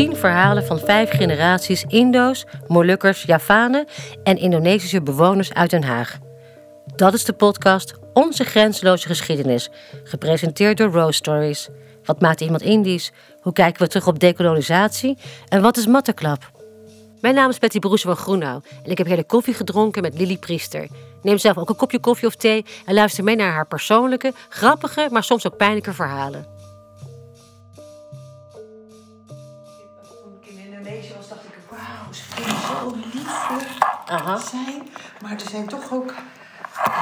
tien verhalen van vijf generaties Indo's, Molukkers, Javanen en Indonesische bewoners uit Den Haag. Dat is de podcast Onze Grenzeloze Geschiedenis, gepresenteerd door Rose Stories. Wat maakt iemand Indisch? Hoe kijken we terug op dekolonisatie? En wat is Matterklap? Mijn naam is Betty Broes van Groenau en ik heb heerlijk koffie gedronken met Lily Priester. Neem zelf ook een kopje koffie of thee en luister mee naar haar persoonlijke, grappige, maar soms ook pijnlijke verhalen. Aha. zijn. Maar er zijn toch ook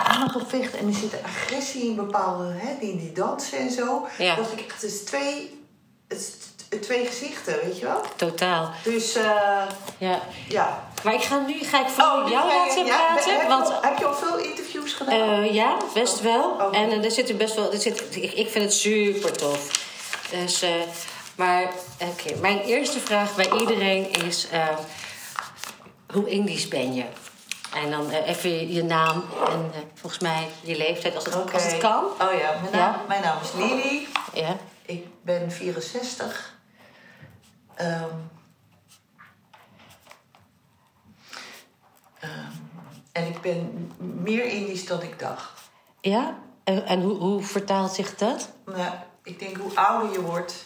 aangevechten en er zit agressie in bepaalde, hè, in die dansen en zo. Ja. ik echt, het is twee, het is twee gezichten, weet je wel? Totaal. Dus eh, Ja. ja. Maar ik ga nu ga ik voor nu jou laten ja, praten. heb, je want al, heb je al veel interviews gedaan? Eh, ja, best wel. Oh. En eh, er zitten best wel. Er zit, ik, ik vind het super tof. Dus, eh, maar oké, mijn eerste vraag bij iedereen is: eh, hoe Indisch ben je? En dan eh, even je naam en eh, volgens mij je leeftijd, als het, als het kan. Oh ja, mijn naam, Ja. mijn naam is Lily. Ja. Ik ben 64. Ehm, ehm, en ik ben meer Indisch dan ik dacht. ja? En, en hoe, hoe vertaalt zich dat? Nou, ik denk hoe ouder je wordt,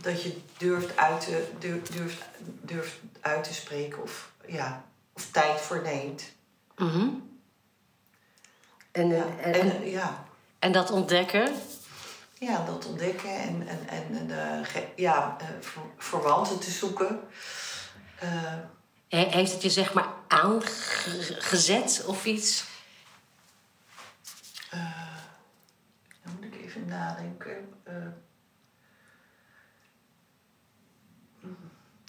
dat je durft uit te, durft, durft, durft uit te spreken of, ja, of tijd voor neemt. Mhm. En, eh, Ja. en, En, en, eh, ja, en dat ontdekken? ja, dat ontdekken en, en, en, en eh, ja, eh, ver- verwanten te zoeken. Eh, He- Heeft het je zeg maar aangezet of iets? Dan moet ik even nadenken. Eh,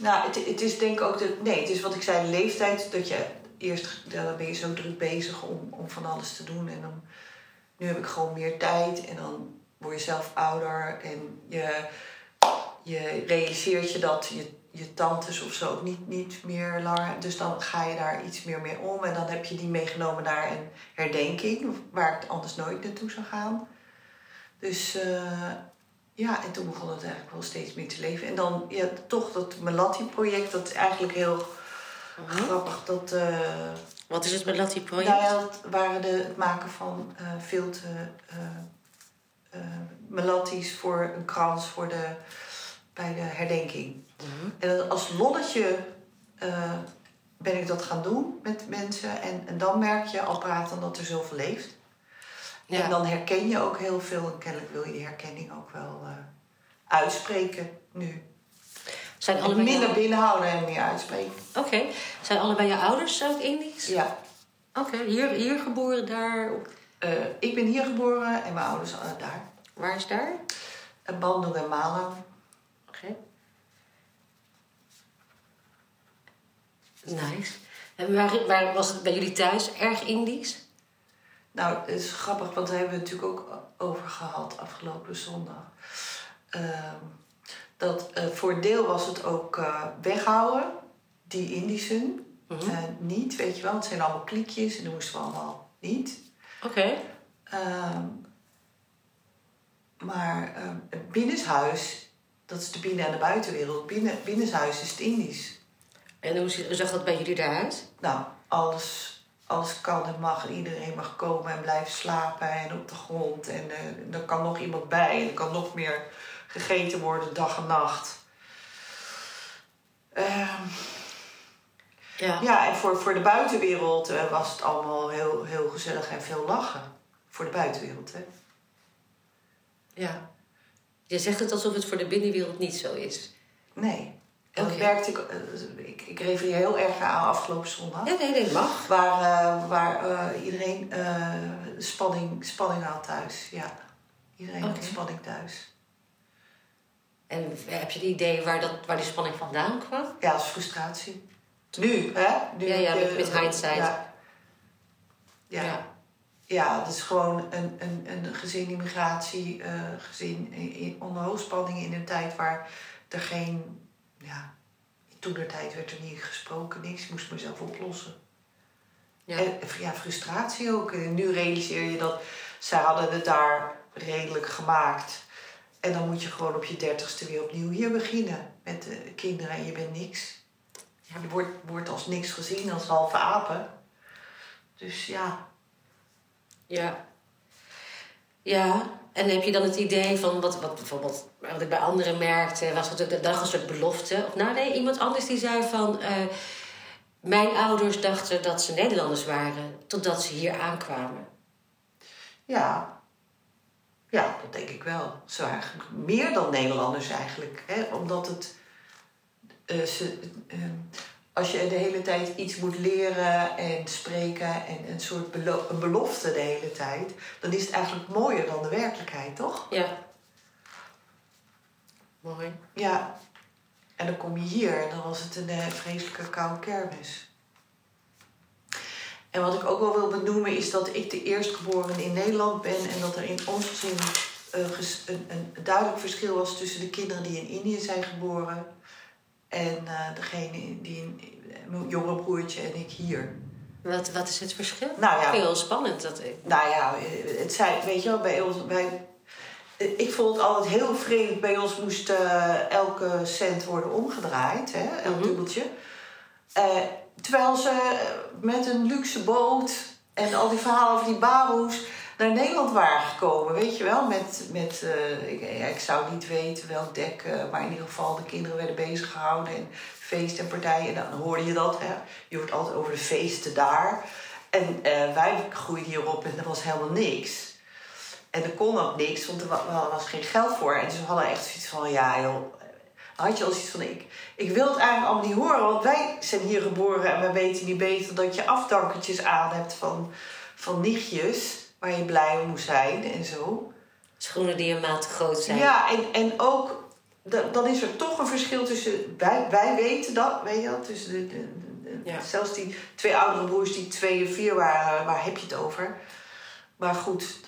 nou, het, het is denk ik ook de. Nee, het is wat ik zei, leeftijd. Dat je eerst. Dan ben je zo druk bezig om, om van alles te doen. En dan. Nu heb ik gewoon meer tijd. En dan word je zelf ouder. En je, je realiseert je dat je, je tantes of zo ook niet, niet meer langer. Dus dan ga je daar iets meer mee om. En dan heb je die meegenomen naar een herdenking. Waar ik anders nooit naartoe zou gaan. Dus eh, ja, en toen begon het eigenlijk wel steeds meer te leven. En dan ja, toch dat Melatti-project, dat is eigenlijk heel grappig. Dat, eh, Wat is het met Latti Project? nou ja, dat waren de, het maken van veel te eh eh, Melatti's voor een krans voor de, bij de herdenking. En dat als lolletje eh, ben ik dat gaan doen met mensen. En, en dan merk je al praten dat er zoveel leeft. Ja. En dan herken je ook heel veel. En kennelijk wil je die herkenning ook wel eh, uitspreken nu. Zijn allebei Minder binnenhouden en meer uitspreken. Oké. Zijn allebei je ouders ook Indisch? Ja. Oké. Hier, hier geboren, daar... Eh, ik ben hier geboren en mijn ouders eh, daar. Waar is daar? En Bandung en Malang. Oké. Nice. En waar, waar was het bij jullie thuis erg Indisch? Nou, het is grappig, want daar hebben we het natuurlijk ook over gehad afgelopen zondag. Ehm, dat eh, voor een deel was het ook eh, weghouden, die Indischen. Mhm. Eh, niet, weet je wel, het zijn allemaal kliekjes en dat moesten we allemaal niet. Oké. Ehm, maar ehm, het binnenshuis, dat is de binnen- en de buitenwereld. Binnen, binnenshuis is het Indisch. En hoe zag dat bij jullie daaruit? Nou, alles, alles kan en mag. En iedereen mag komen en blijven slapen en op de grond. En eh, er kan nog iemand bij. En er kan nog meer gegeten worden, dag en nacht. Ehm, Ja. ja, en voor, voor de buitenwereld eh, was het allemaal heel, heel gezellig en veel lachen. Voor de buitenwereld, hè. ja. Je zegt het alsof het voor de binnenwereld niet zo is. Nee. En merkte ik, eh, ik... Ik refereer heel erg aan afgelopen zondag. Ja, nee, nee, mag. Waar, eh, waar eh, iedereen eh, spanning, spanning had thuis. Ja, iedereen had spanning thuis. En heb je het idee waar, dat, waar die spanning vandaan kwam? Ja, is frustratie. Nu, hè? Nu, Ja, ja, de- met- met hindsight. Ja. Ja. ja. Is gewoon een, een, een gezin immigratie, eh gezin in, in- onder hoogspanning in een tijd waar er geen, ja, toen der tijd werd er niet gesproken, niks. Ik moest mezelf oplossen. Ja. En ja, frustratie ook. En nu realiseer je dat zij hadden het daar redelijk gemaakt. En dan moet je gewoon op je dertigste weer opnieuw hier beginnen met de kinderen en je bent niks. Je wordt, wordt als niks gezien, als halve apen. Dus ja, Ja. Ja, en heb je dan het idee van wat, wat bijvoorbeeld, wat ik bij anderen merkte, was ook de dag een soort belofte? Of nou nee, iemand anders die zei van. eh, mijn ouders dachten dat ze Nederlanders waren, totdat ze hier aankwamen. ja. Ja, dat denk ik wel. Ze waren meer dan Nederlanders eigenlijk. Hè? Omdat het... eh, ze, eh, als je de hele tijd iets moet leren en spreken en een soort belo- een belofte de hele tijd, dan is het eigenlijk mooier dan de werkelijkheid, toch? Ja. Mooi. Ja. En dan kom je hier en dan was het een eh, vreselijke koude kermis. En wat ik ook wel wil benoemen is dat ik de eerstgeboren in Nederland ben en dat er in ons gezin eh, ges- een, een duidelijk verschil was tussen de kinderen die in Indië zijn geboren en eh, degene die mijn jongere broertje en ik hier. Wat, wat is het verschil? Nou ja. Heel spannend. Dat, Nou ja, het zijn, weet je wel, bij ons, bij, ik vond het altijd heel vreemd. Bij ons moest eh, elke cent worden omgedraaid, hè, elk Mhm. dubbeltje. Eh, terwijl ze met een luxe boot en al die verhalen over die baboes naar Nederland waren gekomen, weet je wel. Met, met eh, ik, ik zou niet weten welk dek, eh, maar in ieder geval de kinderen werden bezig gehouden en feest en partijen. En dan hoorde je dat, hè. Je hoort altijd over de feesten daar. En eh, wij groeiden hierop en er was helemaal niks. En er kon ook niks, want er wa- was geen geld voor. En ze hadden echt zoiets van, ja joh. Had je al zoiets van, ik, ik wil het eigenlijk allemaal niet horen. Want wij zijn hier geboren en wij weten niet beter dat je afdankertjes aan hebt van, van nichtjes. Waar je blij om moest zijn en zo. schoenen die een maat te groot zijn. Ja, en, en ook, da- dan is er toch een verschil tussen, wij, wij weten dat, weet je wel, tussen de, de, de- Ja. zelfs die twee oudere broers die twee en vier waren, waar heb je het over? Maar goed,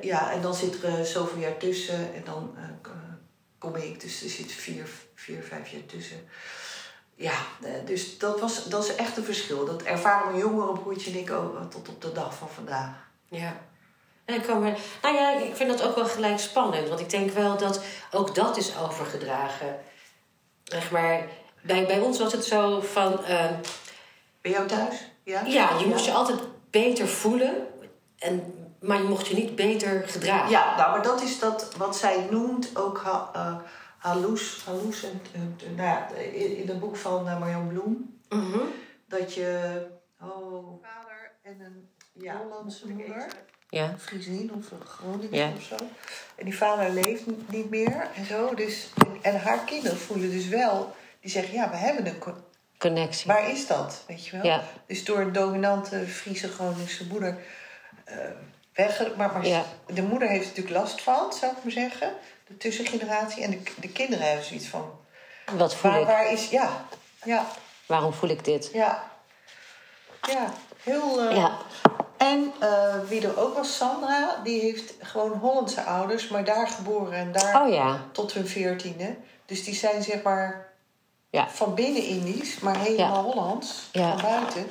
ja, en dan zit er eh, zoveel jaar tussen en dan eh, k- kom ik, dus er zit vier, vier, vijf jaar tussen. Ja, eh, dus dat, was, dat is echt een verschil. Dat ervaren mijn jongere broertje en ik ook eh, tot op de dag van vandaag. Ja. En ik kan me, nou ja, ik vind dat ook wel gelijk spannend. Want ik denk wel dat ook dat is overgedragen. Zeg maar, bij, bij ons was het zo van... ehm, Bij jou thuis? Ja, ja, je moest je altijd beter voelen. En, maar je mocht je niet beter gedragen. Ja, nou, maar dat is dat wat zij noemt ook ha, eh, halus, halus en, nou ja, in, in het boek van uh, Marjan Bloem. Mhm. Dat je, oh, vader en een Hollandse moeder, Ja. Friesin of een Groninger Ja. of zo. En die vader leeft niet- meer en zo. Dus, en, haar kinderen voelen dus wel, die zeggen, ja, we hebben een, co- Connectie. waar is dat, weet je wel? Ja. Dus door een dominante Friese Groningse moeder eh weg. Maar, maar Ja. de moeder heeft natuurlijk last van, zou ik maar zeggen. De tussengeneratie. En de, de kinderen hebben zoiets van. Wat voel Waar, ik? waar is. Ja, ja, Waarom voel ik dit? ja. Ja, heel. eh, Ja. En eh, wie er ook was, Sandra, die heeft gewoon Hollandse ouders, maar daar geboren en daar Oh ja. tot hun veertiende. Dus die zijn zeg maar Ja. van binnen Indisch, maar helemaal Hollands, van buiten.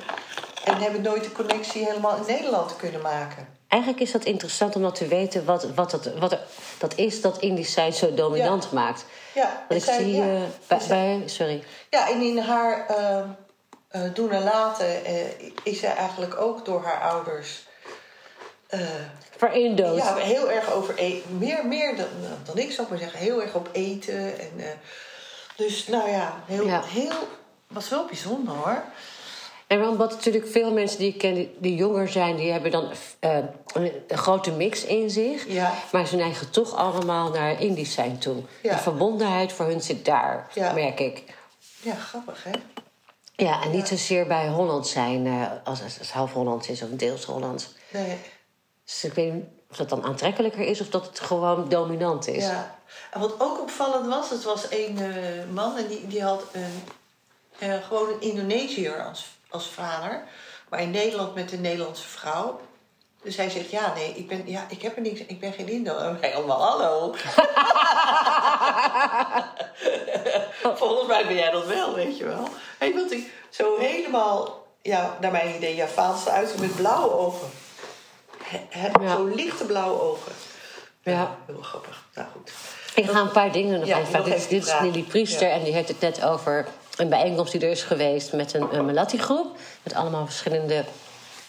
En hebben nooit de connectie helemaal in Nederland kunnen maken. Eigenlijk is dat interessant om dat te weten wat, wat, dat, wat er, dat is dat Indisch zijn zo dominant maakt. Ja, en ik zij- zie eh, bij, bij- Sorry. Ja, en in haar eh, eh, doen en laten eh, is zij eigenlijk ook door haar ouders eh, Indo's. ja, heel erg over eten. Meer, meer dan, dan ik zou maar zeggen, heel erg op eten. En, dus nou ja, heel, Ja. heel was wel bijzonder hoor. En omdat natuurlijk veel mensen die ik ken die, jonger zijn, die hebben dan een, een grote mix in zich. Ja. Maar ze neigen toch allemaal naar Indisch zijn toe. Ja. De verbondenheid voor hun zit daar, Ja. merk ik. Ja, grappig hè? Ja, en niet zozeer bij Holland zijn, eh, als, als het half Hollands is of deels Hollands. Nee. Dus ik weet niet of dat dan aantrekkelijker is of dat het gewoon dominant is. Ja. En wat ook opvallend was, het was een eh, man en die, die had een, eh, gewoon een Indonesiër als, als vader. Maar in Nederland met een Nederlandse vrouw. Dus hij zegt, ja, nee, ik ben, ja, ik heb er niks, ik ben geen Indo. En wij allemaal, hallo. Volgens mij ben jij dat wel, weet je wel. Hey, want ik zo helemaal, ja, naar mijn idee, Javaans eruit met blauwe ogen. He, he- Ja. Zo lichte blauwe ogen. Ja. Heel grappig. Nou goed. Ik ga een paar dingen nog Ja, even. nog dit, dit is. Lily Priester en die heeft het net over een bijeenkomst die er is geweest met een, een Melatti-groep. Met allemaal verschillende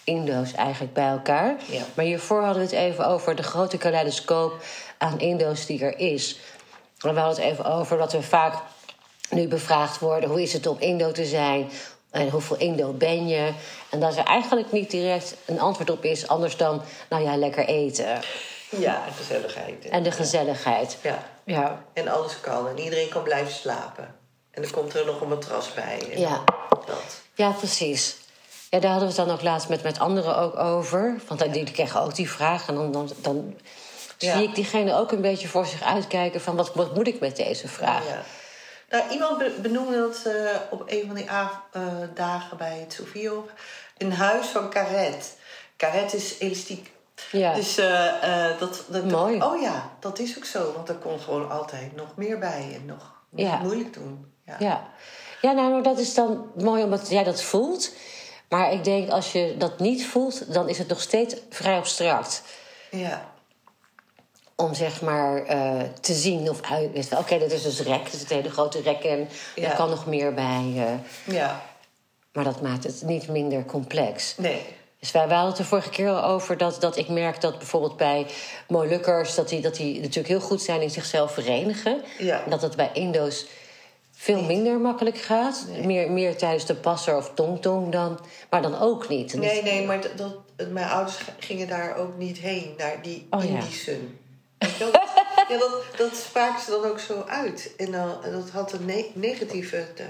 Indo's eigenlijk bij elkaar. Ja. Maar hiervoor hadden we het even over de grote kaleidoscoop aan Indo's die er is. En we hadden het even over dat we vaak nu bevraagd worden: hoe is het om Indo te zijn? En hoeveel Indo ben je? En dat er eigenlijk niet direct een antwoord op is, anders dan, nou ja, lekker eten. Ja, en gezelligheid. En de gezelligheid. Ja. Ja, En alles kan. En iedereen kan blijven slapen. En dan komt er nog een matras bij. Ja. Dat. Ja, precies. Ja, daar hadden we het dan ook laatst met, met anderen ook over. Want die, die kregen ook die vraag. En dan, dan, dan Ja. zie ik diegene ook een beetje voor zich uitkijken... van wat, wat moet ik met deze vraag? Ja. Nou, iemand be- benoemde dat eh, op een van die eh, dagen bij het Sofiehof. Een huis van Caret. Caret is elastiek. Ja. Dus eh, dat, dat... Mooi. Oh ja, dat is ook zo. Want er kon gewoon altijd nog meer bij. En nog Ja. moeilijk doen. Ja. Ja, ja nou, dat is dan mooi omdat jij dat voelt. Maar ik denk als je dat niet voelt, dan is het nog steeds vrij abstract. ja. Om zeg maar eh, te zien of uit. Oké, dat is dus rek. Dat is het hele grote rek en Ja. er kan nog meer bij. eh, Ja. maar dat maakt het niet minder complex. Nee. Dus wij, wij hadden het de vorige keer al over dat, dat ik merk dat bijvoorbeeld bij Molukkers... dat die, dat die natuurlijk heel goed zijn in zichzelf verenigen. Ja. En dat het bij Indo's veel minder makkelijk gaat. Meer, meer tijdens de passer of tongtong dan... maar dan ook niet. Nee, nee, maar dat, dat, mijn ouders gingen daar ook niet heen, naar die Oh, ja. Indischen. Dat- ja, dat, dat spraken ze dan ook zo uit. En dan, dat had een ne- negatieve. De,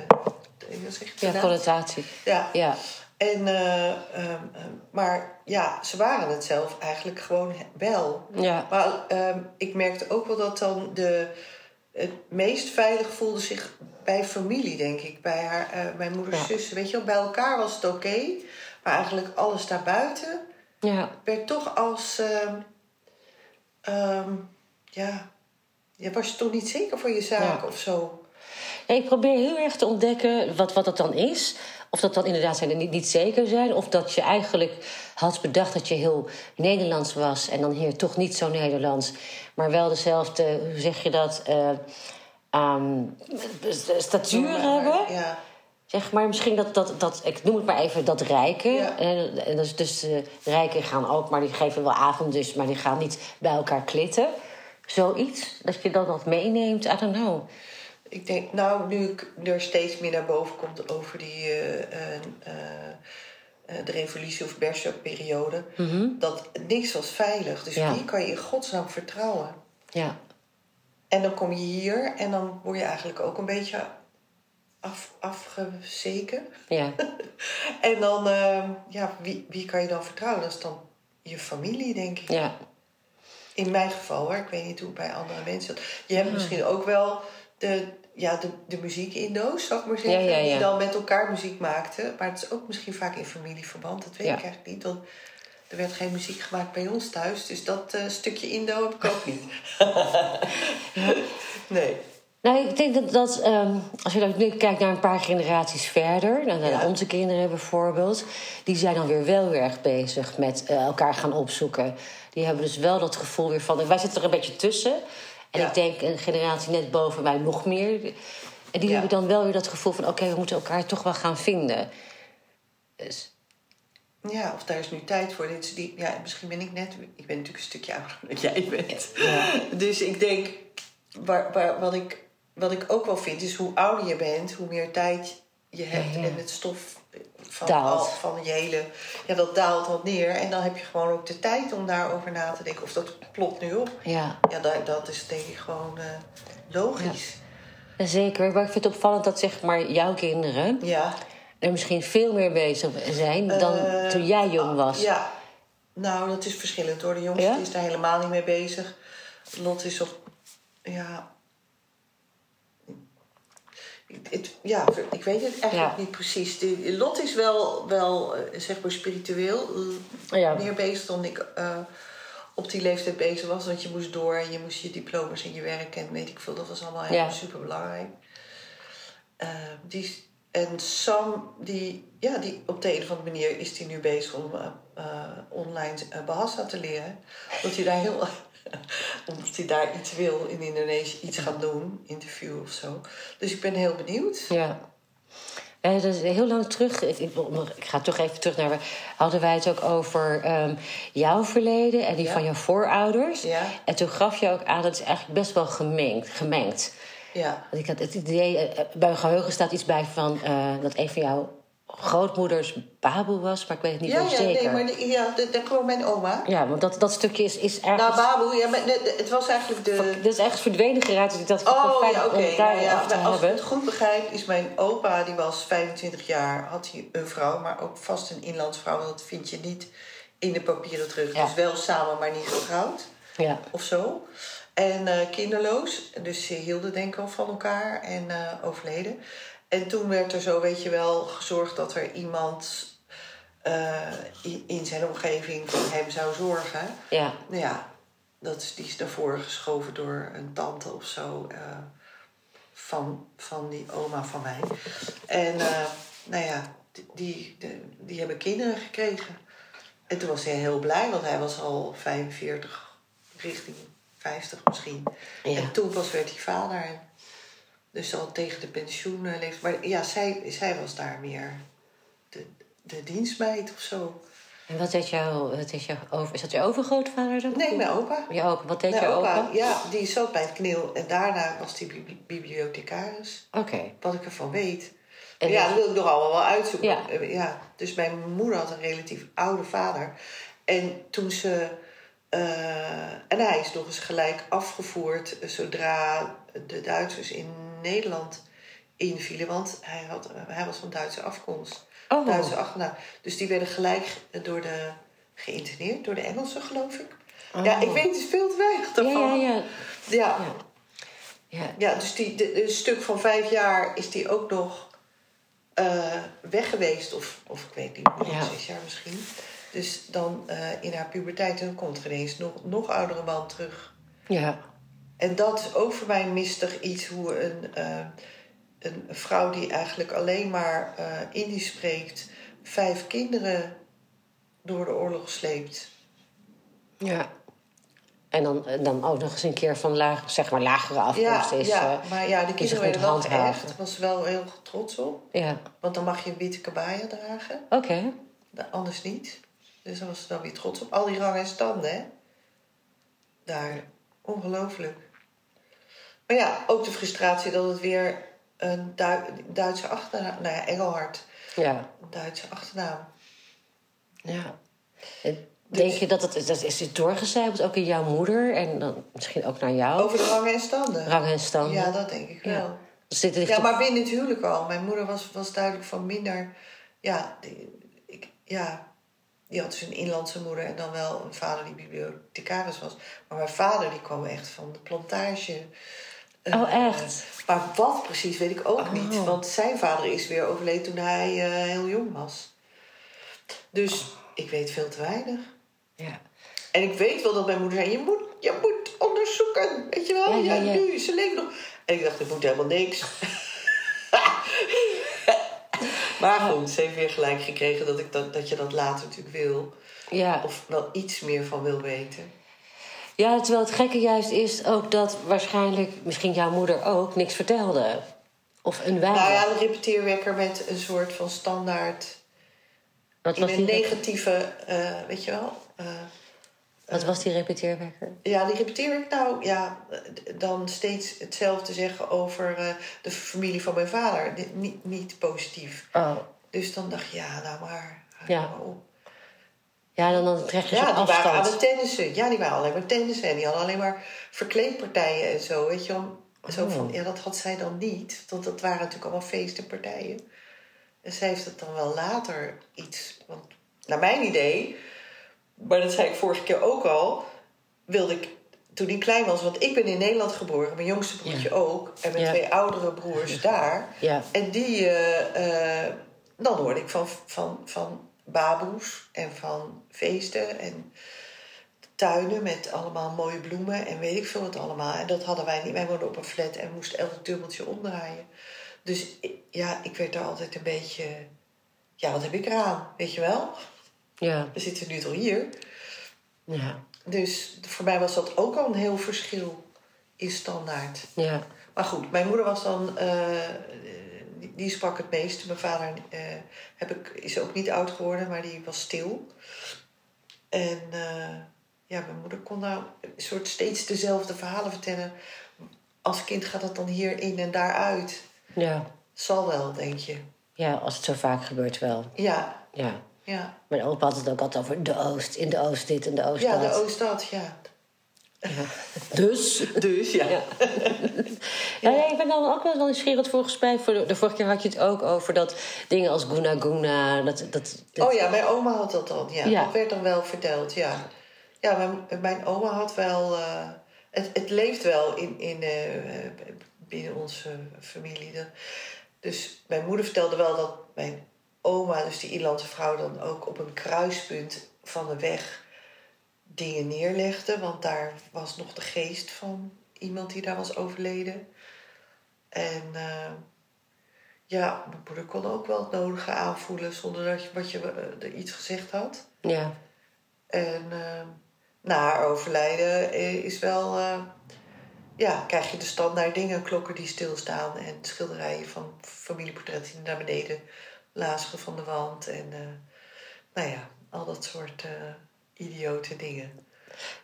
Ja, connotatie. Ja. Ja, En, eh, ehm, ehm, maar ja, ze waren het zelf eigenlijk gewoon wel. ja, Maar ehm, ik merkte ook wel dat dan de, het meest veilig voelde zich bij familie, denk ik. Bij haar, eh, mijn moeders Ja. zussen. Weet je wel, bij elkaar was het oké. maar eigenlijk alles daarbuiten ja. werd toch als... ehm, ehm, ja, je was toch niet zeker voor je zaak Ja. of zo. Ja, ik probeer heel erg te ontdekken wat, wat dat dan is. Of dat dan inderdaad zijn, niet, niet zeker zijn. Of dat je eigenlijk had bedacht dat je heel Nederlands was. En dan hier toch niet zo Nederlands. Maar wel dezelfde, hoe zeg je dat, eh ehm, statuur hebben. Ja, Zeg maar misschien dat, dat, dat, ik noem het maar even, dat rijken. Ja. En, en dus, dus eh, rijken gaan ook, maar die geven wel avond dus, maar die gaan niet bij elkaar klitten. Zoiets, dat je dan dat meeneemt, I don't know. ik denk, nou, nu ik er steeds meer naar boven komt over die, eh, eh, de revolutie of Bergerac-periode, dat niks was veilig. Dus Ja. wie kan je in godsnaam vertrouwen? Ja, En dan kom je hier en dan word je eigenlijk ook een beetje af, afgezeken. ja, En dan, eh, ja, wie, wie kan je dan vertrouwen? Dat is dan je familie, denk ik. ja. In mijn geval hoor, ik weet niet hoe het bij andere mensen. Je hebt misschien ook wel de, ja, de, de muziek in doos, zou ik maar zeggen. Ja, ja, ja. Die dan met elkaar muziek maakten. Maar het is ook misschien vaak in familieverband. Dat weet ik eigenlijk niet. Er werd geen muziek gemaakt bij ons thuis. Dus dat eh, stukje Indo heb ik ook niet. nee. Nou, ik denk dat, dat ehm, als je dan nu kijkt naar een paar generaties verder, naar naar Ja. onze kinderen bijvoorbeeld, die zijn dan weer wel weer erg bezig met eh, elkaar gaan opzoeken. Die hebben dus wel dat gevoel weer van. Wij zitten er een beetje tussen. En Ja. ik denk een generatie net boven mij nog meer. En die Ja. hebben dan wel weer dat gevoel van: oké, we moeten elkaar toch wel gaan vinden. Dus, Ja, of daar is nu tijd voor. Dit die, ja, misschien ben ik net... Ik ben natuurlijk een stukje ouder dan jij bent. Dus ik denk... Waar, waar, wat, ik, wat ik ook wel vind, is hoe ouder je bent... hoe meer tijd je hebt. Ja, ja. En het stof van, Daalt. al, van je hele... Ja, dat daalt wat neer. En dan heb je gewoon ook de tijd om daarover na te denken. Of dat klopt nu op. ja. Ja, dat, dat is denk ik gewoon eh, logisch. Zeker. Maar ik vind het opvallend dat zeg maar jouw kinderen Ja. Er misschien veel meer bezig zijn dan Eh, toen jij jong was. Ja, nou, dat is verschillend hoor. De jongste Ja? is daar helemaal niet mee bezig. Lot is op. Ja. Ja, ik weet het eigenlijk Ja. niet precies. De, Lot is wel, wel eh, zeg maar spiritueel eh, Ja. meer bezig dan ik op die leeftijd bezig was. Want je moest door en je moest je diploma's en je werk en weet ik veel. Dat was allemaal helemaal super belangrijk. die, en Sam, die, ja, die op de een of andere manier is die nu bezig om eh, eh, online eh, Bahasa te leren. Dat hij daar heel, Omdat hij daar iets wil in Indonesië, iets gaan doen, interview of zo. Dus ik ben heel benieuwd. Ja. Dat is heel lang terug. Ik, ga toch even terug naar. Hadden wij het ook over ehm, jouw verleden en die Ja. van jouw voorouders. Ja. En toen gaf je ook aan dat het is eigenlijk best wel gemengd. gemengd. Ja. Want ik had het idee, eh, bij mijn geheugen staat iets bij van eh, dat een van jouw grootmoeders Babel was, maar ik weet het niet Ja, meer ja, zeker. nee, maar de- ja, daar kwam mijn oma. Ja, want dat, dat stukje is, is ergens. Nou, Baboe, ja, maar de- de- het was eigenlijk de... dat is echt verdwenen geraakt. Dus ik dacht, oh, fijn ja, oké. daar Nou ja, te als ik het goed begrijp, is mijn opa, die was 25 jaar, had hij een vrouw, maar ook vast een inlandsvrouw. Want dat vind je niet in de papieren terug. Ja. Dus wel samen, maar niet getrouwd Ja. of zo. En eh, kinderloos. Dus ze hielden denk ik wel van elkaar en eh, overleden. En toen werd er zo, weet je wel, gezorgd dat er iemand eh, in, zijn omgeving voor hem zou zorgen. Ja. Nou ja, dat is, die is daarvoor geschoven door een tante of zo. van, van die oma van mij. En nou ja, die, die hebben kinderen gekregen. En toen was hij heel blij, want hij was al 45, richting 50 misschien. Ja. En toen pas werd hij vader. Dus al tegen de pensioen eh, leeftijd. Maar ja, zij, zij was daar meer de, de dienstmeid of zo. En wat deed jouw, wat deed jouw over, is dat je overgrootvader dan? Nee, mijn opa. Je opa, wat deed Mijn jouw opa, opa? ja, die zat bij het kneel. En daarna was hij bibli- bibliothecaris. Oké. Wat ik ervan weet. En ja, dat wil ik nog allemaal wel uitzoeken. Ja. Ja. Dus mijn moeder had een relatief oude vader. En toen ze... eh, en hij is nog eens gelijk afgevoerd eh, zodra de Duitsers in Nederland invielen. Want hij, had, eh, hij was van Duitse afkomst. Oh. Duitse achternaam. Dus die werden gelijk door de, geïnterneerd, door de Engelsen geloof ik. Ja, Oh. ik weet dus veel te weinig daarvan. ja, ja. ja. Ja. ja. Ja, dus die, de, stuk van vijf jaar is die ook nog eh, weg geweest. Of, of ik weet niet, zes jaar misschien. Dus dan eh, in haar puberteit, dan komt er ineens nog, nog oudere man terug. ja. En dat is ook voor mij mistig iets hoe een, eh, een vrouw die eigenlijk alleen maar eh Indisch spreekt, vijf kinderen door de oorlog sleept. Ja. En dan, dan ook nog eens een keer van laag, zeg maar lagere afkomst Ja, is. ja, maar ja, de kinderen werden wel handhaven. geëcht. was wel heel trots op. ja. Want dan mag je een witte kabaya dragen. Oké. Anders niet. Dus daar was ze dan weer trots op. Al die rangen en standen, hè. Daar. Ongelooflijk. Maar ja, ook de frustratie dat het weer een Dui- Duitse achternaam... Nou ja, Engelhard. Ja. Een Duitse achternaam. Ja. En Denk je dat het, dat is het doorgecijpeld ook in jouw moeder en dan misschien ook naar jou? Over de rangen en standen. Rang en stand. Ja, dat denk ik Ja. wel. Dus dit Ja, op- maar binnen het huwelijk al. Mijn moeder was, was duidelijk van minder... Ja, die, ik, ja, die had dus een inlandse moeder en dan wel een vader die bibliothecaris was. Maar mijn vader die kwam echt van de plantage. Oh, Eh, echt? maar wat precies weet ik ook Oh. niet. Want zijn vader is weer overleden toen hij eh, heel jong was. Dus ik weet veel te weinig. ja. En ik weet wel dat mijn moeder zei: Je moet, je moet onderzoeken. Weet je wel? Ja, Ja, ja, ja. nu, ze leven nog. En ik dacht: Ik moet helemaal niks. Maar goed, ze heeft weer gelijk gekregen dat, ik dat, dat je dat later natuurlijk wil. Ja. Of wel iets meer van wil weten. ja, terwijl het gekke juist is ook dat waarschijnlijk misschien jouw moeder ook niks vertelde. Of een weinig. Nou ja, een repeteerwekker met een soort van standaard. wat, In was een die, negatieve, eh, weet je wel. eh, wat was die repeteerwerker? Ja, die repeteerwerk nou, ja, dan steeds hetzelfde zeggen over eh, de familie van mijn vader. Niet, niet positief. Oh. Dus dan dacht je, ja, nou maar. Ja. op. Ja, dan, dan trek je Ja, die waren aan afstand. het tennissen. Ja, die waren alleen maar tennissen. En die hadden alleen maar verkleedpartijen en zo. Weet je wel. Zo Oh. van, ja, dat had zij dan niet. Want dat waren natuurlijk allemaal feesten en partijen. En zij heeft het dan wel later iets. Want naar mijn idee, maar dat zei ik vorige keer ook al, wilde ik toen ik klein was, want ik ben in Nederland geboren, mijn jongste broertje Ja. ook, en mijn Ja. twee oudere broers daar. Ja. En die, eh, eh, dan hoorde ik van, van, van baboes en van feesten en tuinen met allemaal mooie bloemen en weet ik veel wat allemaal. En dat hadden wij niet. Wij woonden op een flat en moesten elk dubbeltje omdraaien. Dus ja, ik werd daar altijd een beetje... Ja, wat heb ik eraan? Weet je wel? Ja. We zitten nu toch hier? Ja. dus voor mij was dat ook al een heel verschil in standaard. Ja. Maar goed, mijn moeder was dan, eh, die, die sprak het meeste. Mijn vader eh, heb ik, is ook niet oud geworden, maar die was stil. En eh, ja, mijn moeder kon nou een soort steeds dezelfde verhalen vertellen. Als kind gaat dat dan hier in en daar uit. Ja. Zal wel, denk je. ja, als het zo vaak gebeurt wel. Ja, Ja. Ja. Mijn opa had het ook altijd over de Oost. In de Oost dit en de Oost Ja, dat. de Ooststad, ja. Dus... Dus ja. Ja. Ja, nee, ik ben dan ook wel nieuwsgierig volgens mij. Voor de, de vorige keer had je het ook over dat dingen als Guna Guna. Dat, dat, dat- Oh ja, mijn oma had dat dan. Ja, Ja. dat werd dan wel verteld, ja. Ja, mijn, mijn oma had wel... eh, het, het leeft wel in, in, eh, binnen onze familie. Dus mijn moeder vertelde wel dat mijn oma, dus die Ierlandse vrouw... dan ook op een kruispunt van de weg dingen neerlegde. Want daar was nog de geest van iemand die daar was overleden. En... eh, ja, mijn moeder kon ook wel het nodige aanvoelen zonder dat je, wat je eh, er iets gezegd had. ja. En eh, na haar overlijden is wel, ja, krijg je de standaard dingen, klokken die stilstaan en schilderijen van familieportretten die naar beneden lazen van de wand. En eh, nou ja, al dat soort eh, idiote dingen.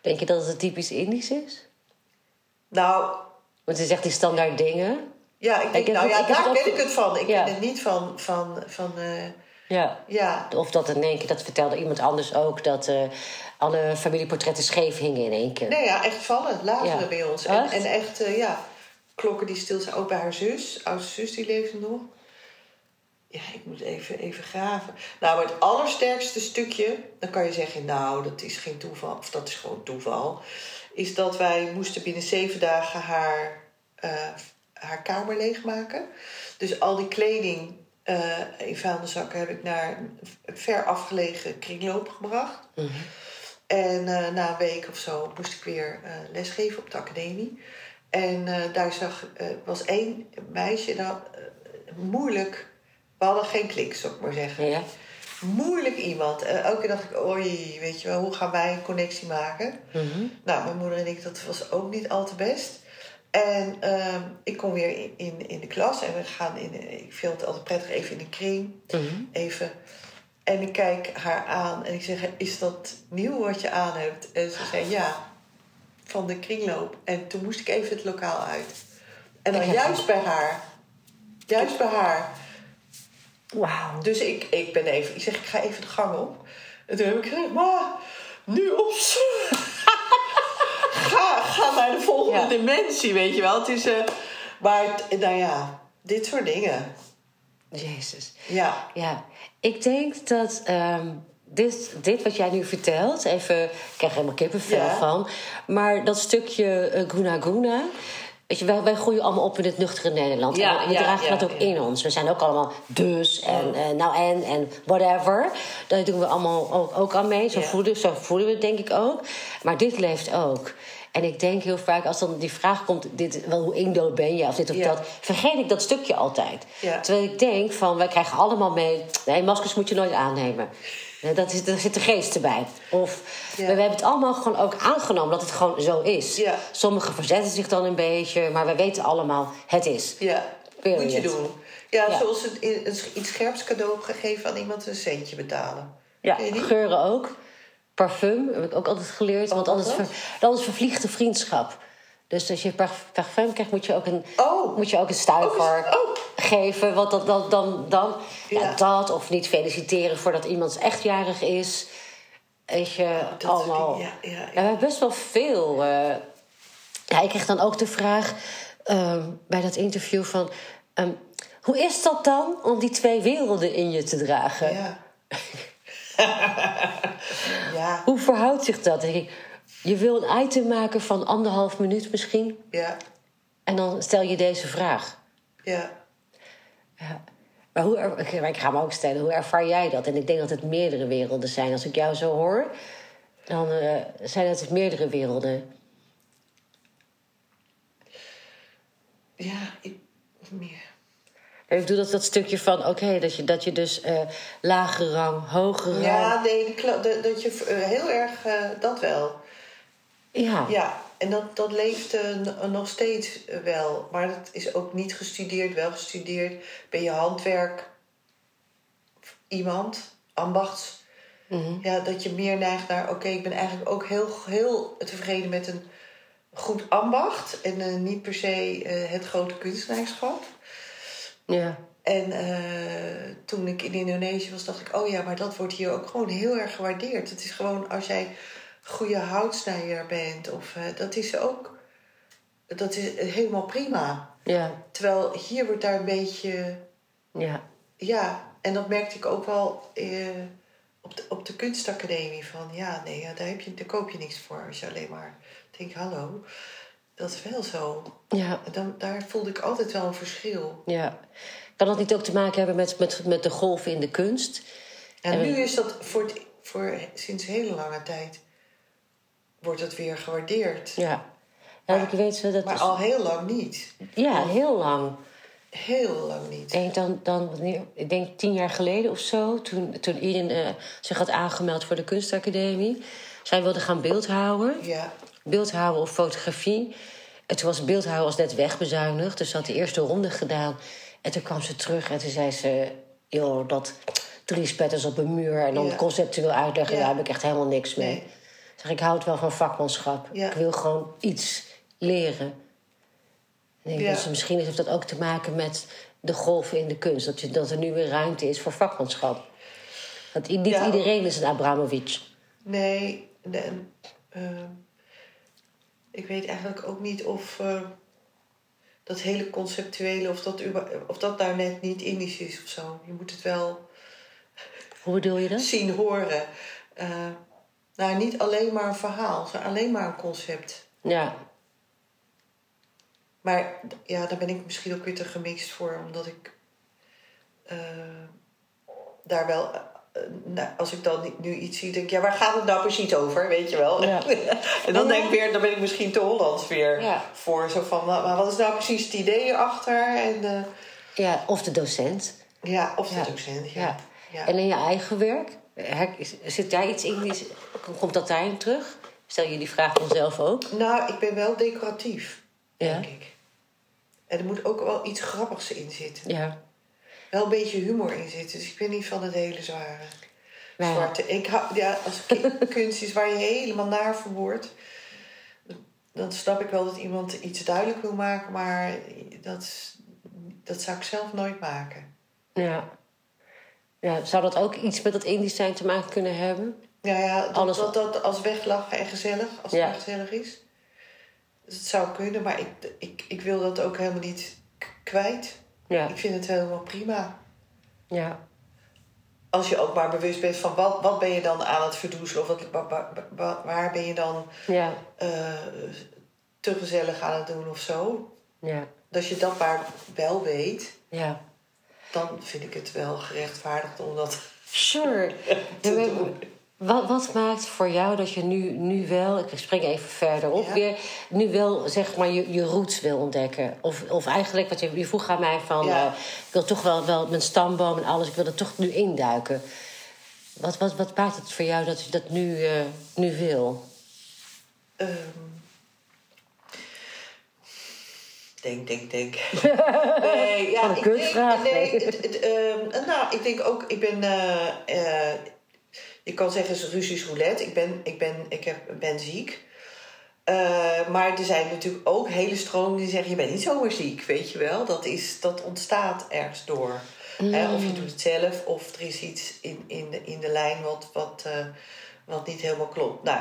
Denk je dat het typisch Indisch is? Nou, Want ze zegt die standaard dingen. ja, ik denk, nou het- ja, ik daar ken ik het van. Ik Ja. ken het niet van, van, van eh, Ja. ja, Of dat in één keer, dat vertelde iemand anders ook, dat alle familieportretten scheef hingen in één keer. Nee, ja, echt vallen. Laven Ja. bij ons. En Echt? en echt, ja, klokken die stil zijn. Ook bij haar zus. Oudste zus, die leefde nog. Ja, ik moet even, even graven. Nou, maar het allersterkste stukje... dan kan je zeggen, nou, dat is geen toeval. Of dat is gewoon toeval. Is dat wij moesten binnen zeven dagen haar, eh, haar kamer leegmaken. Dus al die kleding eh, in vuilniszakken... heb ik naar een ver afgelegen kringloop gebracht. En eh, na een week of zo moest ik weer lesgeven op de academie. En daar zag, was één meisje, dat, moeilijk. We hadden geen klik, zou ik maar zeggen. Ja. Moeilijk iemand. En elke keer dacht ik, oei, weet je wel, hoe gaan wij een connectie maken? Mhm. Nou, mijn moeder en ik, dat was ook niet al te best. En ehm, ik kom weer in, in, in de klas en we gaan in, de- ik vind het altijd prettig, even in de kring. Mhm. Even. En ik kijk haar aan en ik zeg, is dat nieuw wat je aan hebt? En ze zei, ja, van de kringloop. En toen moest ik even het lokaal uit. En dan juist bij haar. Juist bij haar. Wauw. Dus ik, ik ben even, ik zeg, ik ga even de gang op. En toen heb ik gezegd, maar nu op. ga, ga naar de volgende Ja. dimensie, weet je wel. Het is, eh, maar nou ja, dit soort dingen. Jezus. Ja, Ja, ik denk dat ehm, dit, dit wat jij nu vertelt, even, ik krijg er helemaal kippenvel Ja. van. Maar dat stukje eh, Guna Guna. Weet je, wij, wij groeien allemaal op in het nuchtere Nederland. Ja, en we ja, dragen ja, dat ook in ons. We zijn ook allemaal dus en eh, nou en en whatever. Daar doen we allemaal ook, ook aan mee. Zo, voelen, zo voelen we het denk ik ook. Maar dit leeft ook. En ik denk heel vaak, als dan die vraag komt, dit, wel, hoe Indo ben je, of dit of Ja. dat, vergeet ik dat stukje altijd. Ja. Terwijl ik denk van, wij krijgen allemaal mee... Nee, maskers moet je nooit aannemen. Nee, Dat is, daar zit de geest erbij. Of Ja. we, we hebben het allemaal gewoon ook aangenomen dat het gewoon zo is. Ja. Sommigen verzetten zich dan een beetje, maar wij weten allemaal, het is. ja. Period. Moet je doen. Ja, Ja. zoals het in- een iets scherps cadeau gegeven aan iemand een centje betalen. Ja, geuren ook. Parfum heb ik ook altijd geleerd. Want anders, ver, anders vervliegt de vriendschap. Dus als je parf- parfum krijgt, moet je ook een, Oh. moet je ook een stuiver Oh, oh. geven. Want dat, dan, dan, dan ja. Ja. dat, of niet feliciteren voordat iemand echt jarig is. Weet je, allemaal. ja, ja, ja. we hebben best wel veel. eh. ja, ik kreeg dan ook de vraag ehm, bij dat interview van... ehm, hoe is dat dan om die twee werelden in je te dragen? Ja. ja, Hoe verhoudt zich dat? Denk ik, je wil een item maken van anderhalf minuut misschien. ja, En dan stel je deze vraag. ja. Ja. Maar, hoe, maar ik ga me ook stellen, hoe ervaar jij dat? En ik denk dat het meerdere werelden zijn. Als ik jou zo hoor, dan eh, zijn het meerdere werelden. Ja, ik, meer. Ik bedoel dat, dat stukje van, oké, dat, je, dat je dus eh lagere rang, hogere rang... Ja, nee, dat je eh, heel erg, eh, dat wel. Ja. Ja, en dat, dat leeft nog steeds wel. Maar dat is ook niet gestudeerd, wel gestudeerd. Ben je handwerk iemand, ambachts. Mhm. Ja, dat je meer neigt naar... Oké, ik ben eigenlijk ook heel, heel tevreden met een goed ambacht. En niet per se het grote kunstenaarschap. Ja. En eh, toen ik in Indonesië was, dacht ik... Oh ja, maar dat wordt hier ook gewoon heel erg gewaardeerd. Het is gewoon als jij goede houtsnijer bent. Of, eh, dat is ook... Dat is helemaal prima. Ja. Terwijl hier wordt daar een beetje... Ja. Ja, en dat merkte ik ook wel eh, op, de, op de kunstacademie. Van ja, nee, ja, daar, heb je, daar koop je niks voor als je alleen maar denkt, hallo. Dat is wel zo. Ja. Dan, daar voelde ik altijd wel een verschil. Ja. Kan dat niet ook te maken hebben met, met, met de golven in de kunst? En En- nu is dat voor, het, voor sinds hele lange tijd wordt het weer gewaardeerd. Ja. Ja, ik weet ze, dat Maar is, al heel lang niet. ja, heel lang. Heel lang niet. Ik denk dan, dan wanneer- ik denk tien jaar geleden of zo, toen, toen eh, zich had aangemeld voor de kunstacademie. Zij wilde gaan beeldhouden, Ja, beeldhouden of fotografie. En toen was beeldhouden was net wegbezuinigd, dus ze had de eerste ronde gedaan. En toen kwam ze terug en toen zei ze, joh, dat drie spetters op een muur en dan Ja. conceptueel uitleggen, Ja. daar heb ik echt helemaal niks mee. Nee. Zeg, ik houd wel van vakmanschap. Ja. Ik wil gewoon iets leren. Ik denk ze misschien heeft dat ook te maken met de golven in de kunst. Dat, je, dat er nu weer ruimte is voor vakmanschap. Dat i- niet iedereen is een Abramovic. Nee, nee, ehm, ik weet eigenlijk ook niet of eh, dat hele conceptuele, of dat, of dat daar net niet Indisch is of zo. Je moet het wel Hoe bedoel je dat? zien, horen. Eh, nou, niet alleen maar een verhaal, alleen maar een concept. Ja, Maar ja, daar ben ik misschien ook weer te gemixt voor, omdat ik eh, daar wel. Eh, nou, als ik dan nu iets zie, denk ik, ja, waar gaat het nou precies over? Weet je wel? Ja. en dan denk ik weer, dan ben ik misschien te Hollands weer Ja. voor. Zo van, maar wat is nou precies het idee erachter? En, eh, ja of de docent. ja, of de Ja. docent. Ja. Ja. Ja. En in je eigen werk, zit daar iets in? Komt dat daarin terug? Stel je die vraag vanzelf ook? Nou, ik ben wel decoratief, denk ik. En er moet ook wel iets grappigs in zitten. Ja. Wel een beetje humor in zitten. Dus ik ben niet van het hele zware. Nou ja. zwarte. Ik hou, ja, als kunst is waar je helemaal naar voor wordt, dan snap ik wel dat iemand iets duidelijk wil maken, maar dat, dat zou ik zelf nooit maken. Ja. ja. Zou dat ook iets met dat Indisch zijn te maken kunnen hebben? Ja, ja dat, Alles- dat, dat als weglachen en gezellig, als het Ja. gezellig is. Dus het zou kunnen, maar ik, ik, ik wil dat ook helemaal niet kwijt. Ja. Ik vind het helemaal prima. Ja. Als je ook maar bewust bent van wat, wat ben je dan aan het verdoezelen of wat, wa- wa- wa- waar ben je dan Ja. eh, te gezellig aan het doen of zo. Ja. Dat je dat maar wel weet, Ja. dan vind ik het wel gerechtvaardigd om dat Sure. te doen. Wat, wat maakt voor jou dat je nu, nu wel, ik spring even verder op, Ja. weer nu wel zeg maar je, je roots wil ontdekken? Of, of eigenlijk, wat je, je vroeg aan mij van, Ja. eh, ik wil toch wel, wel mijn stamboom en alles, ik wil er toch nu induiken. Wat, wat, wat maakt het voor jou dat je dat nu, eh, nu wil? Ehm, denk, denk, denk. nee, ja, ik denk, nee, het, het, ehm, nou, ik denk ook, ik ben, eh, eh, je kan zeggen, het is Russisch roulette. Ik ben, ik ben, ik heb, ben ziek. Eh, maar er zijn natuurlijk ook hele stromen die zeggen: je bent niet zomaar ziek, weet je wel. Dat, is, dat ontstaat ergens door. Hè, of je doet het zelf, of er is iets in, in, de, in de lijn wat, wat, eh, wat niet helemaal klopt. Nou,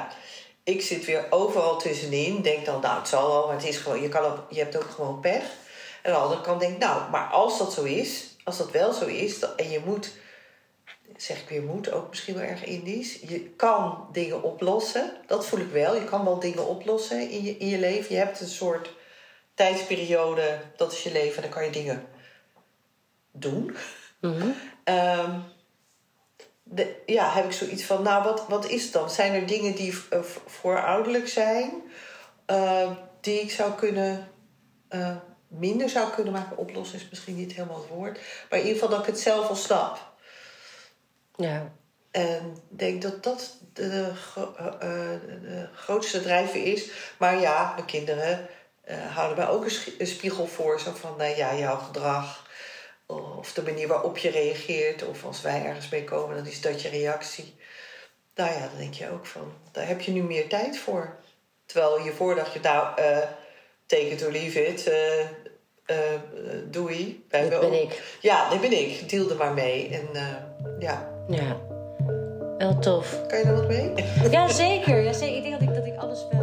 ik zit weer overal tussenin. Denk dan, nou, het zal wel, maar het is gewoon, je, kan ook, je hebt ook gewoon pech. En aan de andere kant denk ik, nou, maar als dat zo is, als dat wel zo is, en je moet, zeg ik weer moet, ook misschien wel erg Indisch. Je kan dingen oplossen, dat voel ik wel. Je kan wel dingen oplossen in je, in je leven. Je hebt een soort tijdsperiode, dat is je leven, en dan kan je dingen doen. Mhm. Ehm, de, ja, heb ik zoiets van, nou, wat, wat is het dan? Zijn er dingen die uh, voorouderlijk zijn, uh, die ik zou kunnen, uh, minder zou kunnen maken? Oplossen is misschien niet helemaal het woord, maar in ieder geval dat ik het zelf al snap. Ja. En ik denk dat dat de, gro- eh, eh, de grootste drijver is. Maar ja, mijn kinderen eh, houden mij ook een, spiegel voor. Zo van, nou ja, jouw gedrag. Of de manier waarop je reageert. Of als wij ergens mee komen, dan is dat je reactie. Nou ja, dan denk je ook van, daar heb je nu meer tijd voor. Terwijl hiervoor dacht je, nou, eh take it or leave it. doei. Wij Dit hebben ben ook- ik. Ja, dit ben ik. Deal er maar mee. En ja, Ja, wel tof. kan je er wat mee? Ja, zeker. Ja, zeker. Ik denk dat ik, dat ik alles wel